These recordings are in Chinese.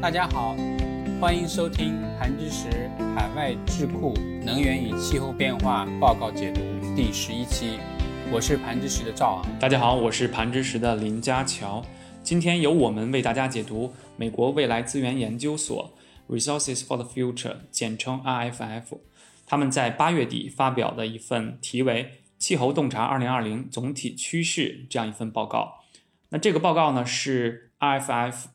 大家好，欢迎收听盘知识海外智库能源与气候变化报告解读第十一期，我是盘知识的赵昂。大家好，我是盘知识的林家乔。今天由我们为大家解读美国未来资源研究所 （Resources for the Future），简称 RFF，他们在八月底发表的一份题为《气候洞察2020总体趋势》这样一份报告。那这个报告呢是 RFF。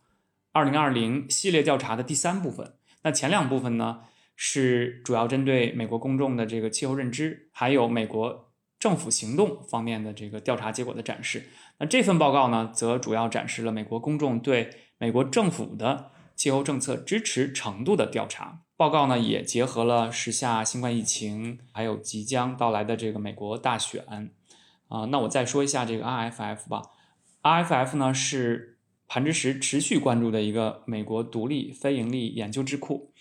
二零二零系列调查的第三部分，那前两部分呢是主要针对美国公众的这个气候认知，还有美国政府行动方面的这个调查结果的展示。那这份报告呢，则主要展示了美国公众对美国政府的气候政策支持程度的调查。报告呢也结合了时下新冠疫情，还有即将到来的这个美国大选。啊，那我再说一下这个 RFF 吧。RFF 呢是。盘知识持续关注的一个美国独立非盈利研究智库，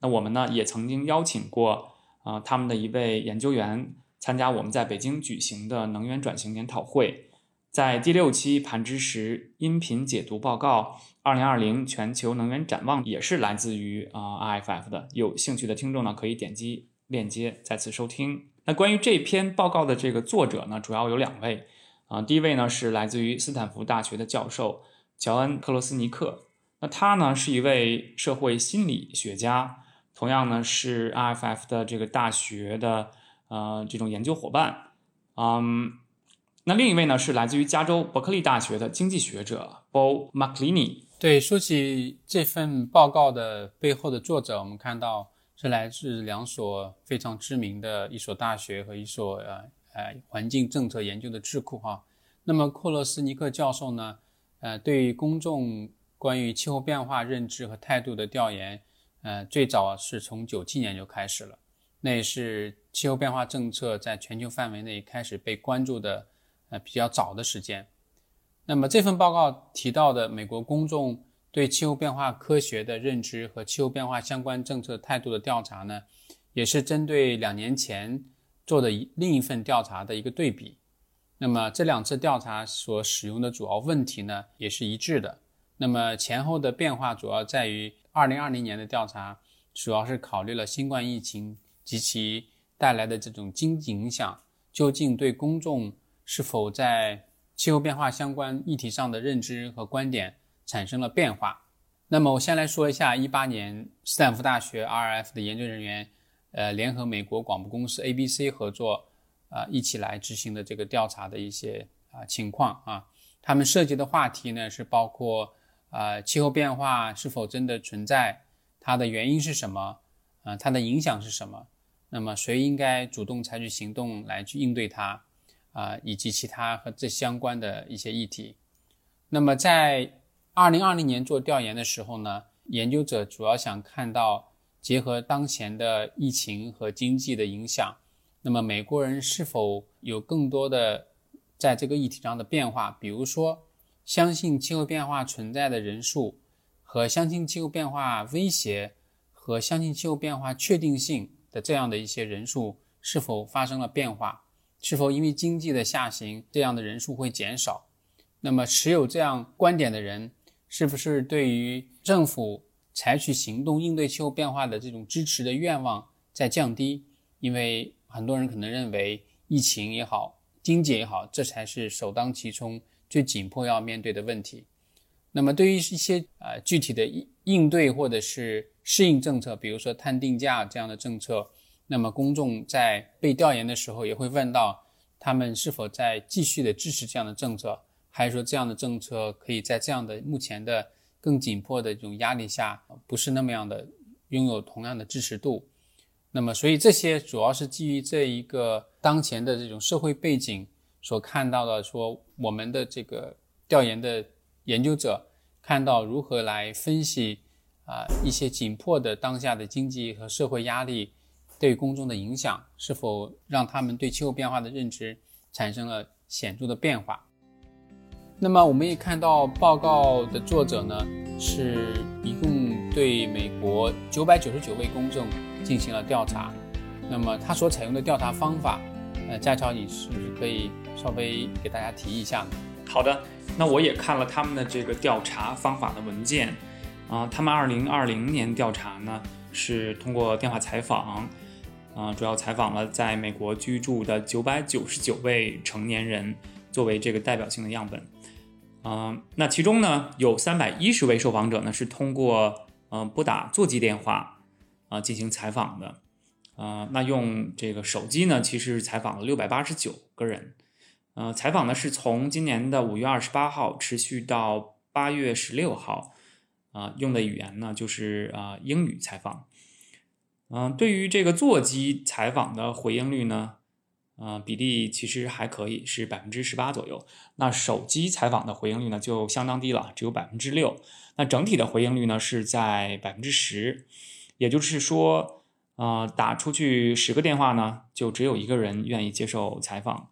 那我们呢也曾经邀请过啊他们的一位研究员参加我们在北京举行的能源转型研讨会，在第六期盘知识音频解读报告《二零二零全球能源展望》也是来自于啊 RFF 的，有兴趣的听众呢可以点击链接再次收听。那关于这篇报告的这个作者呢，主要有两位啊，第一位呢是来自于斯坦福大学的教授。乔恩·克罗斯尼克，那他呢是一位社会心理学家，同样呢是 RFF 的这个大学的呃这种研究伙伴。嗯，那另一位呢是来自于加州伯克利大学的经济学者 Bo McLeany。对，说起这份报告的背后的作者，我们看到是来自两所非常知名的一所大学和一所呃呃环境政策研究的智库哈。那么克罗斯尼克教授呢？呃，对于公众关于气候变化认知和态度的调研，呃，最早是从九七年就开始了，那也是气候变化政策在全球范围内开始被关注的呃比较早的时间。那么这份报告提到的美国公众对气候变化科学的认知和气候变化相关政策态度的调查呢，也是针对两年前做的另一份调查的一个对比。那么这两次调查所使用的主要问题呢，也是一致的。那么前后的变化主要在于，二零二零年的调查主要是考虑了新冠疫情及其带来的这种经济影响，究竟对公众是否在气候变化相关议题上的认知和观点产生了变化。那么我先来说一下一八年斯坦福大学 RF 的研究人员，呃，联合美国广播公司 ABC 合作。啊，一起来执行的这个调查的一些啊情况啊，他们涉及的话题呢是包括啊气候变化是否真的存在，它的原因是什么，啊它的影响是什么，那么谁应该主动采取行动来去应对它，啊以及其他和这相关的一些议题。那么在二零二零年做调研的时候呢，研究者主要想看到结合当前的疫情和经济的影响。那么美国人是否有更多的在这个议题上的变化？比如说，相信气候变化存在的人数和相信气候变化威胁和相信气候变化确定性的这样的一些人数是否发生了变化？是否因为经济的下行，这样的人数会减少？那么持有这样观点的人，是不是对于政府采取行动应对气候变化的这种支持的愿望在降低？因为很多人可能认为疫情也好，经济也好，这才是首当其冲、最紧迫要面对的问题。那么，对于一些呃具体的应应对或者是适应政策，比如说碳定价这样的政策，那么公众在被调研的时候也会问到，他们是否在继续的支持这样的政策，还是说这样的政策可以在这样的目前的更紧迫的这种压力下，不是那么样的拥有同样的支持度？那么，所以这些主要是基于这一个当前的这种社会背景所看到的，说我们的这个调研的研究者看到如何来分析啊一些紧迫的当下的经济和社会压力对公众的影响，是否让他们对气候变化的认知产生了显著的变化。那么，我们也看到报告的作者呢，是一共对美国九百九十九位公众。进行了调查，那么他所采用的调查方法，呃，佳乔，你是不是可以稍微给大家提一下呢？好的，那我也看了他们的这个调查方法的文件，啊，他们二零二零年调查呢是通过电话采访，啊，主要采访了在美国居住的九百九十九位成年人作为这个代表性的样本。啊，那其中呢有三百一十位受访者呢是通过呃拨打座机电话啊进行采访的。啊，那用这个手机呢，其实是采访了六百八十九个人。呃，采访呢是从今年的五月二十八号持续到八月十六号。啊，用的语言呢就是啊英语采访。嗯，对于这个座机采访的回应率呢，啊比例其实还可以，是百分之十八左右。那手机采访的回应率呢就相当低了，只有百分之六。那整体的回应率呢是在百分之十，也就是说。啊，打出去十个电话呢，就只有一个人愿意接受采访。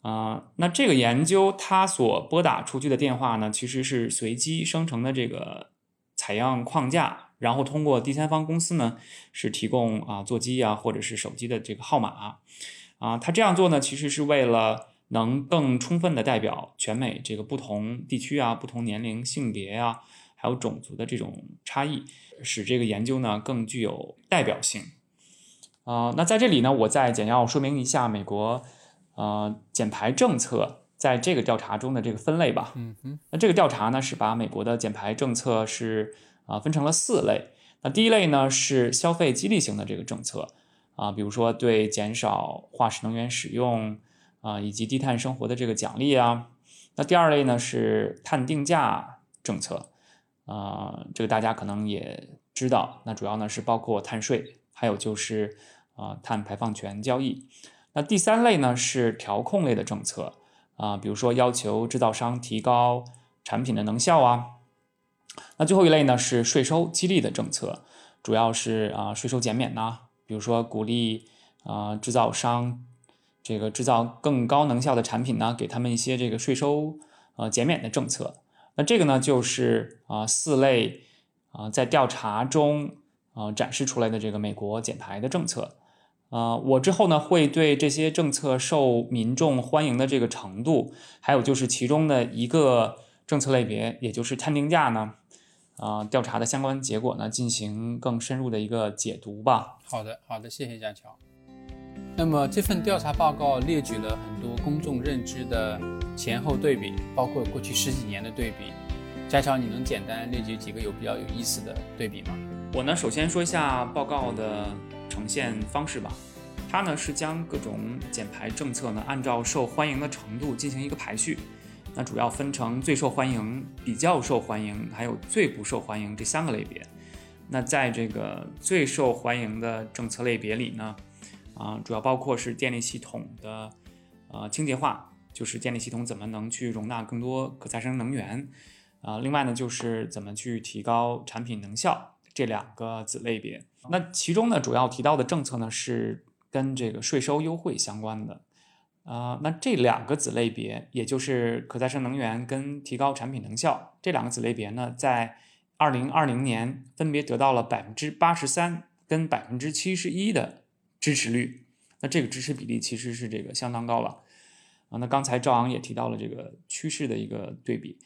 啊，那这个研究它所拨打出去的电话呢，其实是随机生成的这个采样框架，然后通过第三方公司呢，是提供啊座机啊或者是手机的这个号码。他这样做呢，其实是为了能更充分的代表全美这个不同地区啊、不同年龄、性别啊，还有种族的这种差异。使这个研究呢更具有代表性，啊，那在这里呢，我再简要说明一下美国，呃，减排政策在这个调查中的这个分类吧。嗯嗯，那这个调查呢是把美国的减排政策是啊分成了四类。那第一类呢是消费激励型的这个政策，啊，比如说对减少化石能源使用啊以及低碳生活的这个奖励啊。那第二类呢是碳定价政策。啊，这个大家可能也知道，那主要呢是包括碳税，还有就是啊碳排放权交易。那第三类呢是调控类的政策啊，比如说要求制造商提高产品的能效啊。那最后一类呢是税收激励的政策，主要是啊税收减免呐，比如说鼓励啊制造商这个制造更高能效的产品呢，给他们一些这个税收呃减免的政策。那这个呢，就是啊四类啊在调查中啊展示出来的这个美国减排的政策啊，我之后呢会对这些政策受民众欢迎的这个程度，还有就是其中的一个政策类别，也就是碳定价呢啊调查的相关结果呢进行更深入的一个解读吧。好的，好的，谢谢佳乔。那么这份调查报告列举了很多公众认知的。前后对比，包括过去十几年的对比，佳乔，你能简单列举几个有比较有意思的对比吗？我呢，首先说一下报告的呈现方式吧。它呢是将各种减排政策呢按照受欢迎的程度进行一个排序，那主要分成最受欢迎、比较受欢迎，还有最不受欢迎这三个类别。那在这个最受欢迎的政策类别里呢，啊，主要包括是电力系统的呃清洁化。就是电力系统怎么能去容纳更多可再生能源，啊，另外呢就是怎么去提高产品能效这两个子类别。那其中呢主要提到的政策呢是跟这个税收优惠相关的，啊，那这两个子类别，也就是可再生能源跟提高产品能效这两个子类别呢，在二零二零年分别得到了百分之八十三跟百分之七十一的支持率，那这个支持比例其实是这个相当高了。啊，那刚才赵昂也提到了这个趋势的一个对比。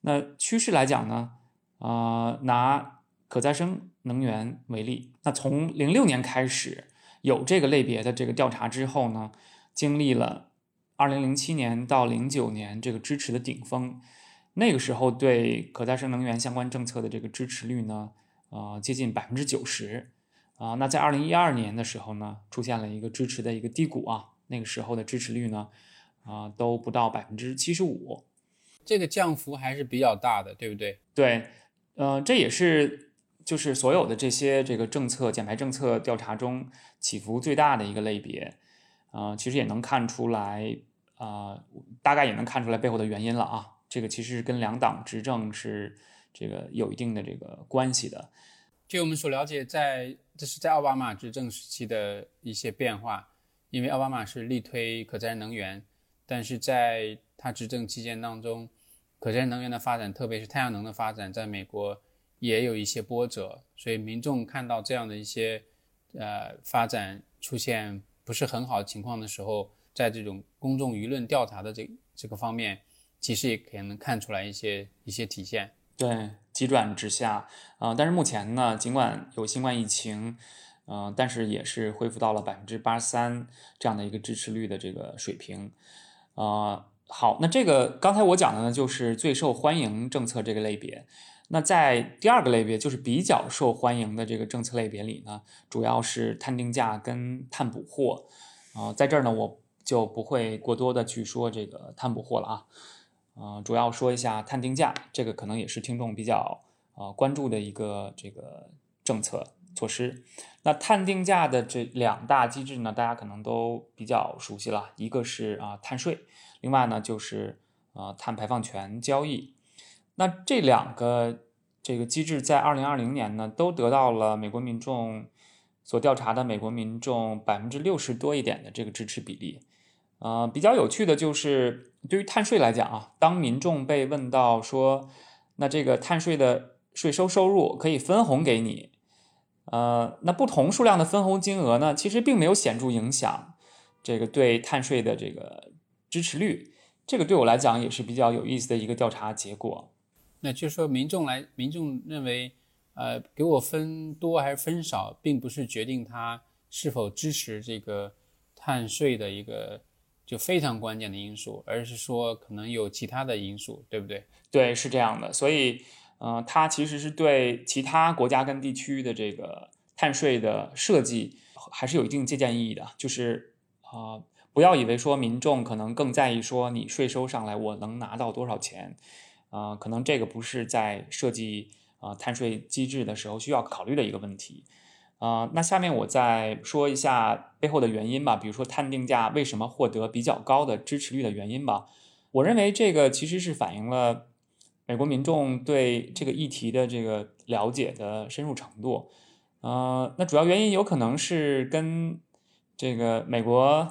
那趋势来讲呢，啊，拿可再生能源为例，那从零六年开始有这个类别的这个调查之后呢，经历了二零零七年到零九年这个支持的顶峰，那个时候对可再生能源相关政策的这个支持率呢，啊，接近百分之九十。啊，那在二零一二年的时候呢，出现了一个支持的一个低谷啊，那个时候的支持率呢。啊，都不到百分之七十五，这个降幅还是比较大的，对不对？对，呃，这也是就是所有的这些这个政策减排政策调查中起伏最大的一个类别，啊，其实也能看出来，啊，大概也能看出来背后的原因了啊。这个其实是跟两党执政是这个有一定的这个关系的。据我们所了解，在这是在奥巴马执政时期的一些变化，因为奥巴马是力推可再生能源。但是在他执政期间当中，可再生能源的发展，特别是太阳能的发展，在美国也有一些波折。所以民众看到这样的一些呃发展出现不是很好的情况的时候，在这种公众舆论调查的这这个方面，其实也可能看出来一些一些体现。对，急转直下啊！但是目前呢，尽管有新冠疫情，嗯，但是也是恢复到了百分之八十三这样的一个支持率的这个水平。啊，好，那这个刚才我讲的呢，就是最受欢迎政策这个类别。那在第二个类别，就是比较受欢迎的这个政策类别里呢，主要是碳定价跟碳捕获。啊，在这儿呢，我就不会过多的去说这个碳捕获了啊。呃，主要说一下碳定价，这个可能也是听众比较呃关注的一个这个政策措施。那碳定价的这两大机制呢，大家可能都比较熟悉了，一个是啊碳税，另外呢就是呃碳排放权交易。那这两个这个机制在二零二零年呢，都得到了美国民众所调查的美国民众百分之六十多一点的这个支持比例。呃，比较有趣的就是，对于碳税来讲啊，当民众被问到说，那这个碳税的税收收入可以分红给你，呃，那不同数量的分红金额呢，其实并没有显著影响这个对碳税的这个支持率。这个对我来讲也是比较有意思的一个调查结果。那就是说，民众来，民众认为，呃，给我分多还是分少，并不是决定他是否支持这个碳税的一个。就非常关键的因素，而是说可能有其他的因素，对不对？对，是这样的。所以，呃，它其实是对其他国家跟地区的这个碳税的设计还是有一定借鉴意义的。就是啊，不要以为说民众可能更在意说你税收上来我能拿到多少钱，啊，可能这个不是在设计啊碳税机制的时候需要考虑的一个问题。啊，那下面我再说一下背后的原因吧。比如说碳定价为什么获得比较高的支持率的原因吧。我认为这个其实是反映了美国民众对这个议题的这个了解的深入程度。呃，那主要原因有可能是跟这个美国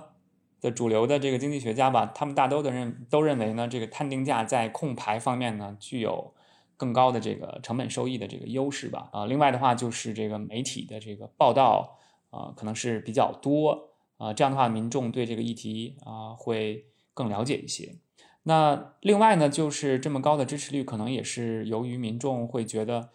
的主流的这个经济学家吧，他们大都的认都认为呢，这个碳定价在控排方面呢具有。更高的这个成本收益的这个优势吧，啊，另外的话就是这个媒体的这个报道啊，可能是比较多啊，这样的话民众对这个议题啊会更了解一些。那另外呢，就是这么高的支持率，可能也是由于民众会觉得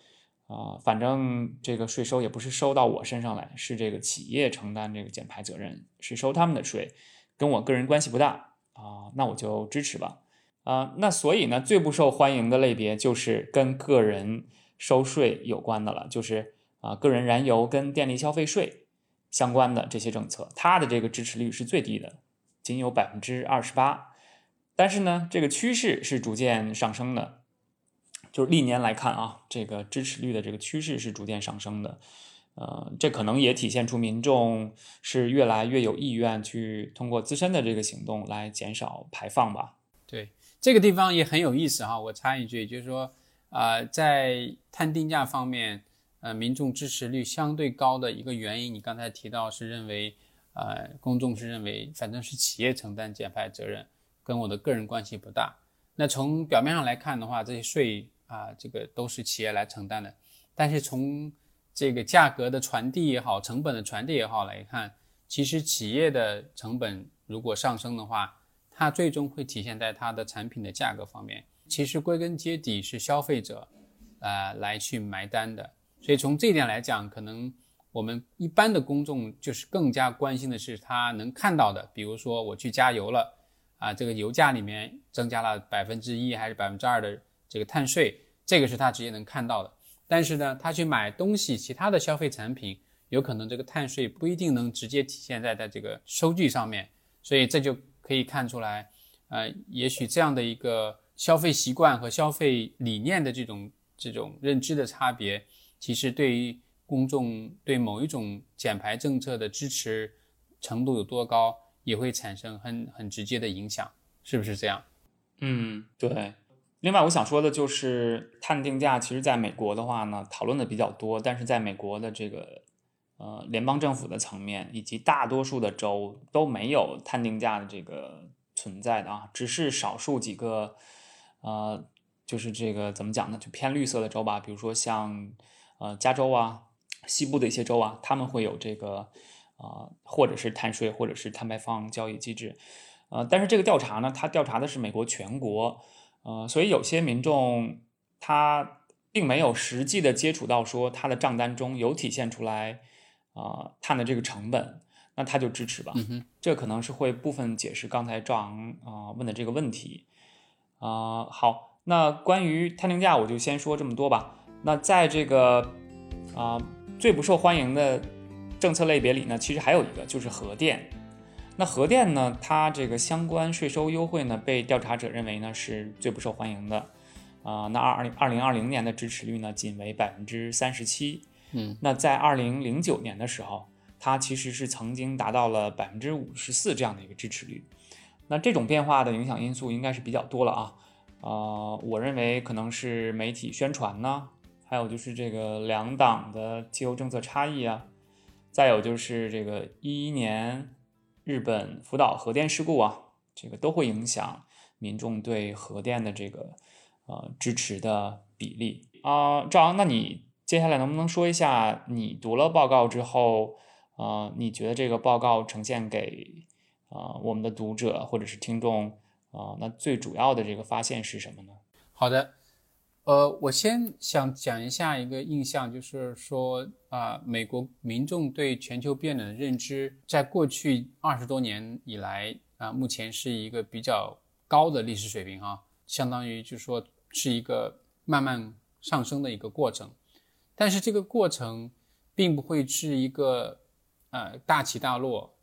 啊，反正这个税收也不是收到我身上来，是这个企业承担这个减排责任，是收他们的税，跟我个人关系不大啊，那我就支持吧。啊，那所以呢，最不受欢迎的类别就是跟个人收税有关的了，就是啊，个人燃油跟电力消费税相关的这些政策，它的这个支持率是最低的，仅有百分之二十八。但是呢，这个趋势是逐渐上升的，就是历年来看啊，这个支持率的这个趋势是逐渐上升的。呃，这可能也体现出民众是越来越有意愿去通过自身的这个行动来减少排放吧。对。这个地方也很有意思哈，我插一句，就是说，啊，在碳定价方面，呃，民众支持率相对高的一个原因，你刚才提到是认为，呃，公众是认为，反正是企业承担减排责任，跟我的个人关系不大。那从表面上来看的话，这些税啊，这个都是企业来承担的。但是从这个价格的传递也好，成本的传递也好来看，其实企业的成本如果上升的话，它最终会体现在它的产品的价格方面。其实归根结底是消费者，呃，来去埋单的。所以从这一点来讲，可能我们一般的公众就是更加关心的是他能看到的，比如说我去加油了，啊，这个油价里面增加了百分之一还是百分之二的这个碳税，这个是他直接能看到的。但是呢，他去买东西，其他的消费产品，有可能这个碳税不一定能直接体现在在这个收据上面。所以这就。可以看出来，呃，也许这样的一个消费习惯和消费理念的这种这种认知的差别，其实对于公众对某一种减排政策的支持程度有多高，也会产生很很直接的影响，是不是这样？嗯，对。另外，我想说的就是碳定价，其实在美国的话呢，讨论的比较多，但是在美国的这个。呃，联邦政府的层面以及大多数的州都没有碳定价的这个存在的啊，只是少数几个，呃，就是这个怎么讲呢？就偏绿色的州吧，比如说像呃加州啊，西部的一些州啊，他们会有这个啊，或者是碳税，或者是碳排放交易机制，呃，但是这个调查呢，它调查的是美国全国，呃，所以有些民众他并没有实际的接触到说他的账单中有体现出来啊碳的这个成本，那他就支持吧。这可能是会部分解释刚才赵昂啊问的这个问题啊。好，那关于碳定价我就先说这么多吧。那在这个啊最不受欢迎的政策类别里呢，其实还有一个就是核电。那核电呢，它这个相关税收优惠呢，被调查者认为呢是最不受欢迎的。啊，那二二零二零二零年的支持率呢，仅为百分之三十七。嗯，那在二零零九年的时候，它其实是曾经达到了百分之五十四这样的一个支持率。那这种变化的影响因素应该是比较多了啊。啊，我认为可能是媒体宣传呢，还有就是这个两党的气候政策差异啊，再有就是这个一一年日本福岛核电事故啊，这个都会影响民众对核电的这个呃支持的比例啊。赵昂，那你接下来能不能说一下你读了报告之后，呃，你觉得这个报告呈现给啊我们的读者或者是听众啊，那最主要的这个发现是什么呢？好的，呃，我先想讲一下一个印象，就是说啊、美国民众对全球变暖的认知，在过去二十多年以来啊、目前是一个比较高的历史水平哈、相当于就是说是一个慢慢上升的一个过程，但是这个过程并不会是一个呃大起大落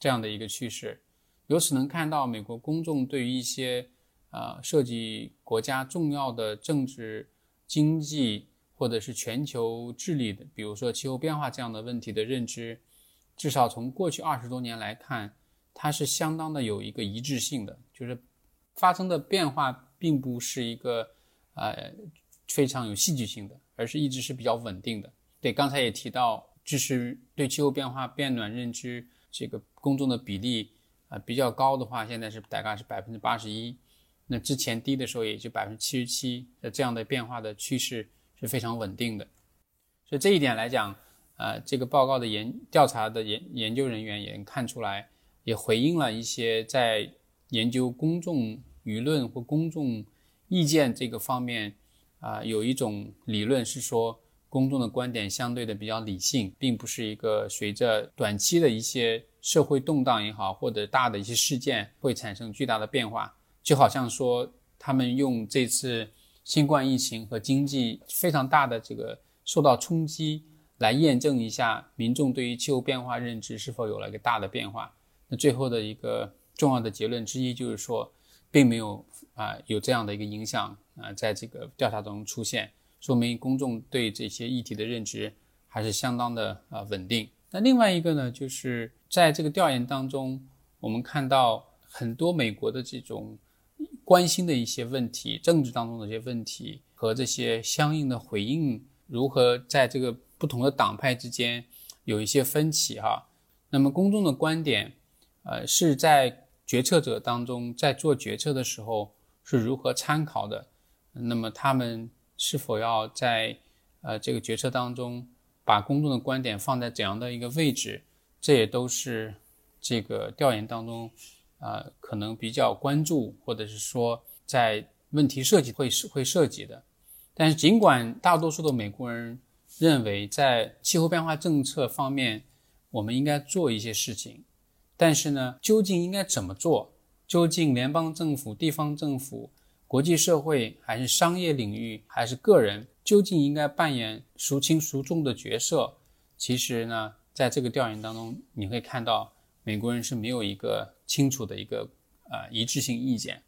这样的一个趋势，由此能看到美国公众对于一些啊，涉及国家重要的政治、经济或者是全球治理的，比如说气候变化这样的问题的认知，至少从过去二十多年来看，它是相当的有一个一致性的，就是发生的变化并不是一个呃非常有戏剧性的，而是一直是比较稳定的。对，刚才也提到，就是对气候变化变暖认知这个公众的比例啊、呃比较高的话，现在是大概是百分之八十一。那之前低的时候也就百分之七十七，那这样的变化的趋势是非常稳定的。所以这一点来讲，呃，这个报告的研调查的研研究人员也能看出来，也回应了一些在研究公众舆论或公众意见这个方面，啊、有一种理论是说，公众的观点相对的比较理性，并不是一个随着短期的一些社会动荡也好，或者大的一些事件会产生巨大的变化。就好像说，他们用这次新冠疫情和经济非常大的这个受到冲击，来验证一下民众对于气候变化认知是否有了一个大的变化。那最后的一个重要的结论之一就是说，并没有啊、有这样的一个影响啊、在这个调查中出现，说明公众对这些议题的认知还是相当的啊、稳定。那另外一个呢，就是在这个调研当中，我们看到很多美国的这种关心的一些问题，政治当中的一些问题和这些相应的回应，如何在这个不同的党派之间有一些分歧哈。那么公众的观点，呃，是在决策者当中在做决策的时候是如何参考的？那么他们是否要在呃这个决策当中把公众的观点放在怎样的一个位置？这也都是这个调研当中。呃，可能比较关注，或者是说在问题设计会会涉及的。但是，尽管大多数的美国人认为在气候变化政策方面，我们应该做一些事情，但是呢，究竟应该怎么做？究竟联邦政府、地方政府、国际社会，还是商业领域，还是个人，究竟应该扮演孰轻孰重的角色？其实呢，在这个调研当中，你会看到美国人是没有一个。清楚的一个呃一致性意见，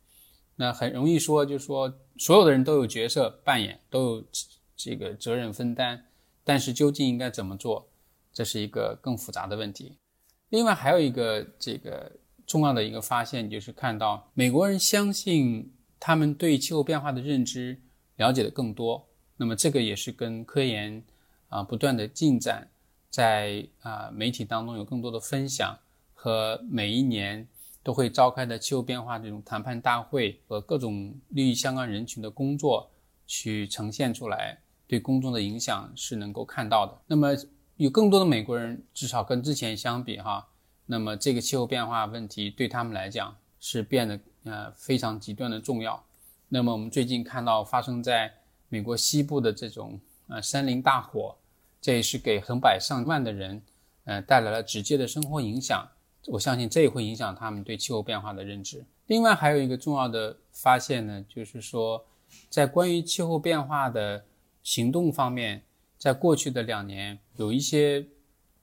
那很容易说，就是说所有的人都有角色扮演，都有这个责任分担，但是究竟应该怎么做，这是一个更复杂的问题。另外还有一个这个重要的一个发现，就是看到美国人相信他们对气候变化的认知了解的更多，那么这个也是跟科研啊、不断的进展，在啊、媒体当中有更多的分享和每一年。都会召开的气候变化这种谈判大会和各种利益相关人群的工作，去呈现出来，对公众的影响是能够看到的。那么有更多的美国人，至少跟之前相比哈，那么这个气候变化问题对他们来讲是变得呃非常极端的重要。那么我们最近看到发生在美国西部的这种呃森林大火，这也是给横百上万的人呃带来了直接的生活影响。我相信这也会影响他们对气候变化的认知。另外还有一个重要的发现呢，就是说，在关于气候变化的行动方面，在过去的两年有一些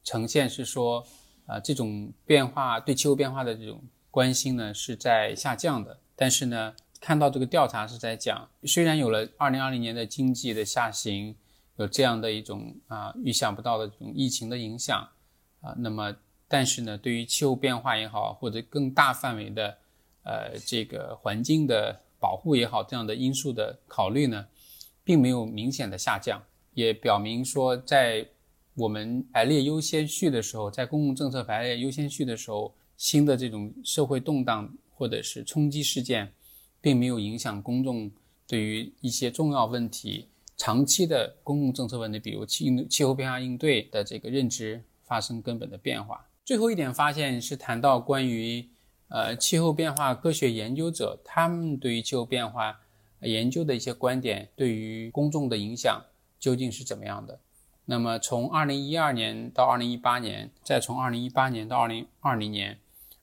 呈现是说，啊，这种变化对气候变化的这种关心呢是在下降的。但是呢，看到这个调查是在讲，虽然有了二零二零年的经济的下行，有这样的一种啊预想不到的这种疫情的影响，啊，那么但是呢，对于气候变化也好，或者更大范围的。呃，这个环境的保护也好，这样的因素的考虑呢，并没有明显的下降，也表明说，在我们排列优先序的时候，在公共政策排列优先序的时候，新的这种社会动荡或者是冲击事件，并没有影响公众对于一些重要问题、长期的公共政策问题，比如气气候变化应对的这个认知发生根本的变化。最后一点发现是谈到关于。呃，气候变化科学研究者他们对于气候变化研究的一些观点，对于公众的影响究竟是怎么样的？那么从二零一二年到二零一八年，再从二零一八年到二零二零年，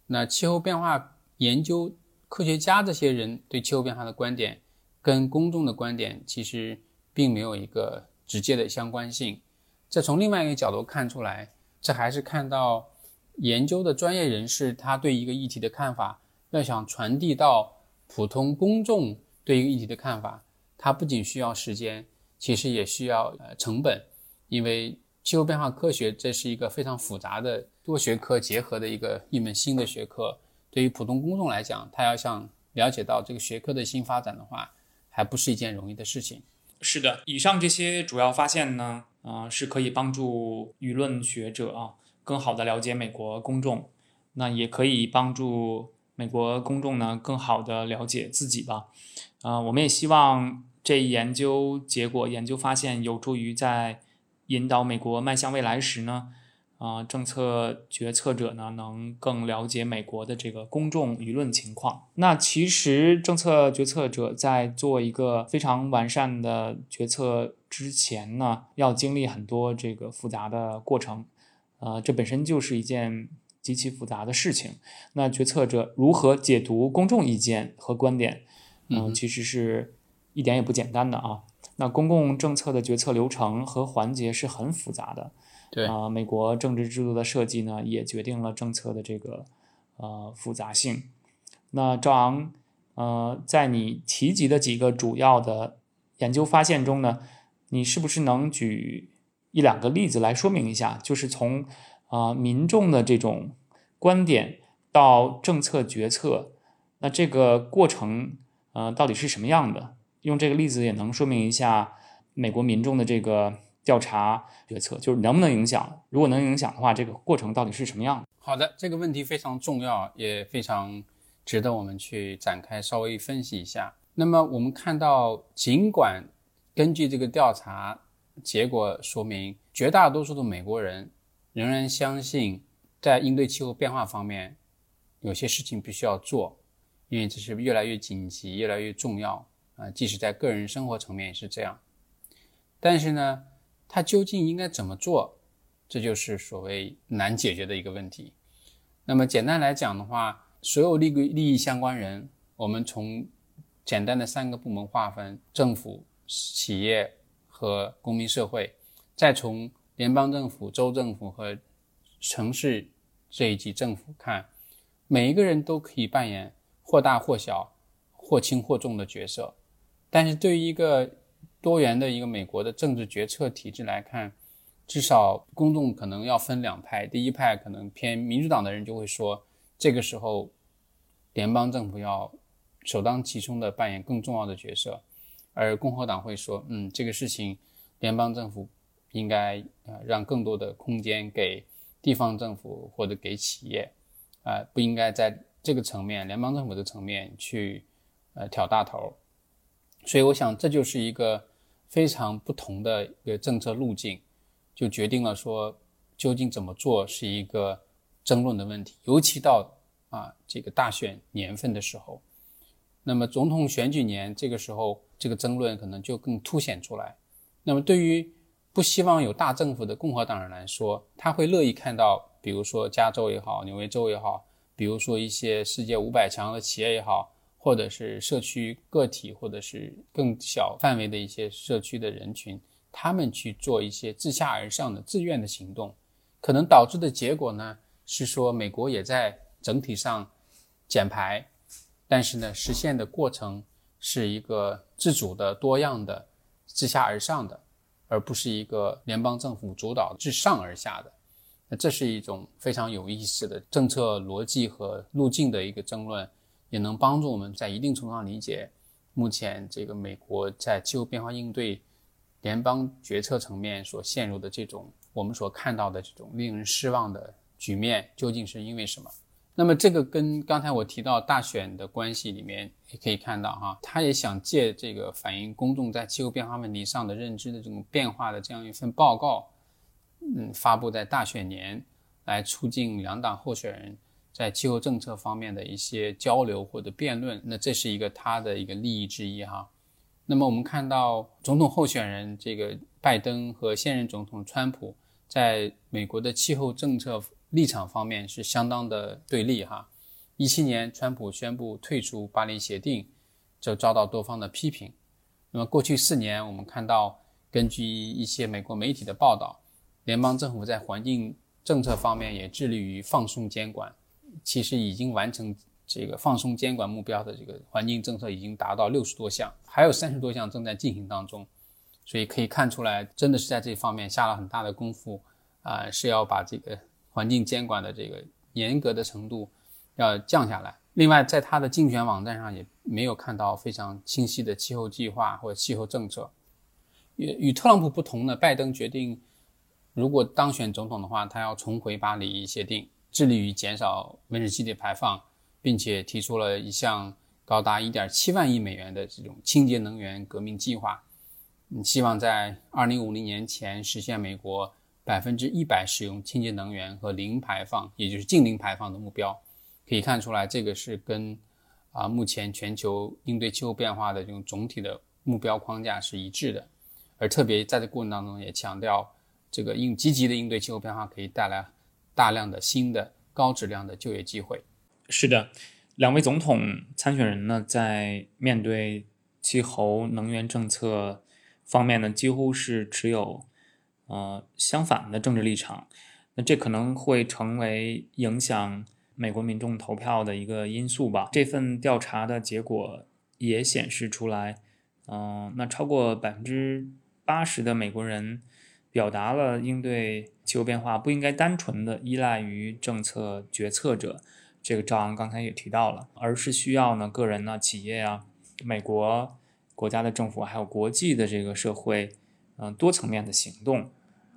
那气候变化研究科学家这些人对气候变化的观点，跟公众的观点其实并没有一个直接的相关性。这从另外一个角度看出来，这还是看到。研究的专业人士，他对一个议题的看法，要想传递到普通公众对一个议题的看法，它不仅需要时间，其实也需要呃成本，因为气候变化科学这是一个非常复杂的多学科结合的一个一门新的学科，对于普通公众来讲，他要想了解到这个学科的新发展的话，还不是一件容易的事情。是的，以上这些主要发现呢，啊，是可以帮助舆论学者啊。更好的了解美国公众，那也可以帮助美国公众呢更好的了解自己吧。啊，我们也希望这一研究结果、研究发现有助于在引导美国迈向未来时呢，啊，政策决策者呢能更了解美国的这个公众舆论情况。那其实政策决策者在做一个非常完善的决策之前呢，要经历很多这个复杂的过程。啊，这本身就是一件极其复杂的事情。那决策者如何解读公众意见和观点，嗯，其实是一点也不简单的啊。那公共政策的决策流程和环节是很复杂的。对啊，美国政治制度的设计呢，也决定了政策的这个呃复杂性。那赵昂，呃，在你提及的几个主要的研究发现中呢，你是不是能举？一两个例子来说明一下，就是从啊民众的这种观点到政策决策，那这个过程呃到底是什么样的？用这个例子也能说明一下美国民众的这个调查决策，就是能不能影响？如果能影响的话，这个过程到底是什么样？好的，这个问题非常重要，也非常值得我们去展开稍微分析一下。那么我们看到，尽管根据这个调查。结果说明，绝大多数的美国人仍然相信，在应对气候变化方面，有些事情必须要做，因为这是越来越紧急、越来越重要啊。即使在个人生活层面也是这样。但是呢，他究竟应该怎么做，这就是所谓难解决的一个问题。那么简单来讲的话，所有利利益相关人，我们从简单的三个部门划分：政府、企业。和公民社会，再从联邦政府、州政府和城市这一级政府看，每一个人都可以扮演或大或小、或轻或重的角色。但是对于一个多元的一个美国的政治决策体制来看，至少公众可能要分两派。第一派可能偏民主党的人就会说，这个时候联邦政府要首当其冲的扮演更重要的角色。而共和党会说，嗯，这个事情，联邦政府应该呃让更多的空间给地方政府或者给企业，啊，不应该在这个层面，联邦政府的层面去呃挑大头。所以我想，这就是一个非常不同的一个政策路径，就决定了说究竟怎么做是一个争论的问题，尤其到啊这个大选年份的时候，那么总统选举年这个时候。这个争论可能就更凸显出来。那么对于不希望有大政府的共和党人来说，他会乐意看到，比如说加州也好，纽约州也好，比如说一些世界五百强的企业也好，或者是社区个体，或者是更小范围的一些社区的人群，他们去做一些自下而上的自愿的行动，可能导致的结果呢，是说美国也在整体上减排，但是呢，实现的过程是一个自主的、多样的、自下而上的。而不是一个联邦政府主导、自上而下的，那这是一种非常有意思的政策逻辑和路径的一个争论，也能帮助我们在一定程度上理解目前这个美国在气候变化应对联邦决策层面所陷入的这种我们所看到的这种令人失望的局面究竟是因为什么。那么这个跟刚才我提到大选的关系里面也可以看到哈，他也想借这个反映公众在气候变化问题上的认知的这种变化的这样一份报告，嗯，发布在大选年，来促进两党候选人在气候政策方面的一些交流或者辩论。那这是一个他的一个利益之一哈。那么我们看到总统候选人这个拜登和现任总统川普在美国的气候政策。立场方面是相当的对立哈。一七年，川普宣布退出巴黎协定，就遭到多方的批评。那么过去四年，我们看到，根据一些美国媒体的报道，联邦政府在环境政策方面也致力于放松监管。其实已经完成这个放松监管目标的这个环境政策已经达到六十多项，还有三十多项正在进行当中。所以可以看出来，真的是在这方面下了很大的功夫啊，是要把这个。环境监管的这个严格的程度要降下来。另外，在他的竞选网站上也没有看到非常清晰的气候计划或气候政策。与与特朗普不同呢，拜登决定，如果当选总统的话，他要重回巴黎协定，致力于减少温室气体排放，并且提出了一项高达1.7万亿美元的这种清洁能源革命计划。嗯，希望在2050年前实现美国。百分之一百使用清洁能源和零排放，也就是净零排放的目标，可以看出来，这个是跟啊目前全球应对气候变化的这种总体的目标框架是一致的。而特别在这过程当中，也强调这个应积极的应对气候变化可以带来大量的新的高质量的就业机会。是的，两位总统参选人呢，在面对气候能源政策方面呢，几乎是持有。呃，相反的政治立场，那这可能会成为影响美国民众投票的一个因素吧。这份调查的结果也显示出来，嗯，那超过百分之八十的美国人表达了应对气候变化不应该单纯的依赖于政策决策者，这个赵昂刚才也提到了，而是需要呢个人呢、企业啊、美国国家的政府还有国际的这个社会，嗯，多层面的行动。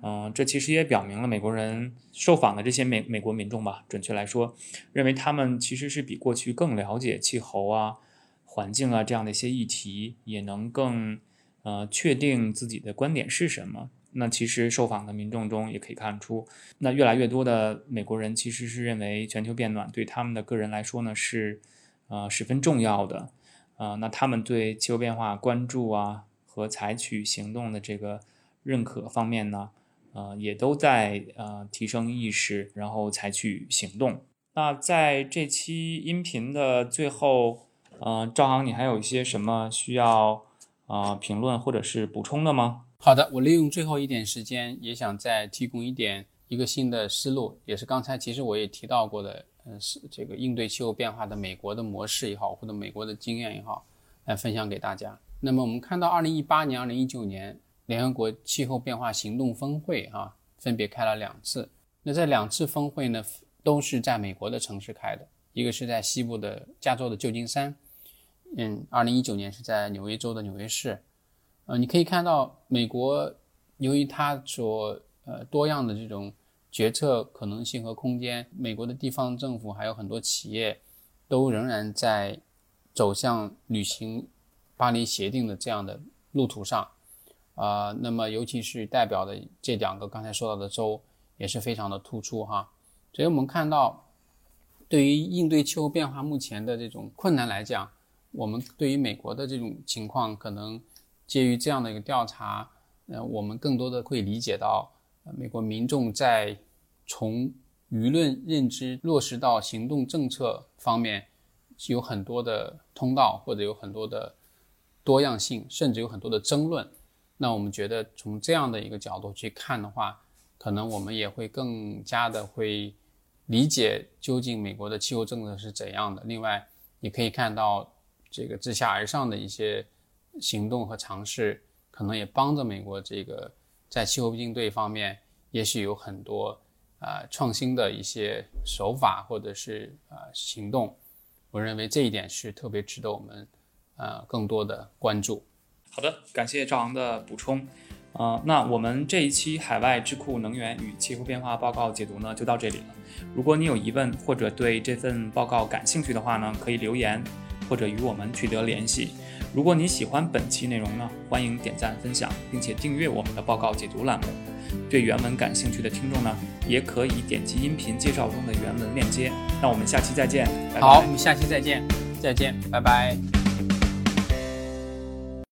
嗯，这其实也表明了美国人受访的这些美美国民众吧，准确来说，认为他们其实是比过去更了解气候啊、环境啊这样的一些议题，也能更呃确定自己的观点是什么。那其实受访的民众中也可以看出，那越来越多的美国人其实是认为全球变暖对他们的个人来说呢是呃十分重要的。呃，那他们对气候变化关注啊和采取行动的这个认可方面呢？呃，也都在呃提升意识，然后采取行动。那在这期音频的最后，呃，赵航，你还有一些什么需要啊评论或者是补充的吗？好的，我利用最后一点时间，也想再提供一点一个新的思路，也是刚才其实我也提到过的，嗯，是这个应对气候变化的美国的模式也好，或者美国的经验也好，来分享给大家。那么我们看到，二零一八年、二零一九年。联合国气候变化行动峰会啊，分别开了两次。那这两次峰会呢，都是在美国的城市开的，一个是在西部的加州的旧金山，嗯，二零一九年是在纽约州的纽约市。呃，你可以看到，美国由于它所呃多样的这种决策可能性和空间，美国的地方政府还有很多企业，都仍然在走向履行巴黎协定的这样的路途上。啊，那么尤其是代表的这两个刚才说到的州也是非常的突出哈。所以我们看到，对于应对气候变化目前的这种困难来讲，我们对于美国的这种情况，可能基于这样的一个调查，呃，我们更多的会理解到，美国民众在从舆论认知落实到行动政策方面，有很多的通道，或者有很多的多样性，甚至有很多的争论。那我们觉得从这样的一个角度去看的话，可能我们也会更加的会理解究竟美国的气候政策是怎样的。另外，你可以看到这个自下而上的一些行动和尝试，可能也帮着美国这个在气候应对方面，也许有很多。啊，创新的一些手法或者是啊行动，我认为这一点是特别值得我们呃更多的关注。好的，感谢赵昂的补充。呃，那我们这一期海外智库能源与气候变化报告解读呢就到这里了。如果你有疑问或者对这份报告感兴趣的话呢，可以留言或者与我们取得联系。如果你喜欢本期内容呢，欢迎点赞分享，并且订阅我们的报告解读栏目。对原文感兴趣的听众呢，也可以点击音频介绍中的原文链接。那我们下期再见。好，我们下期再见，再见，拜拜。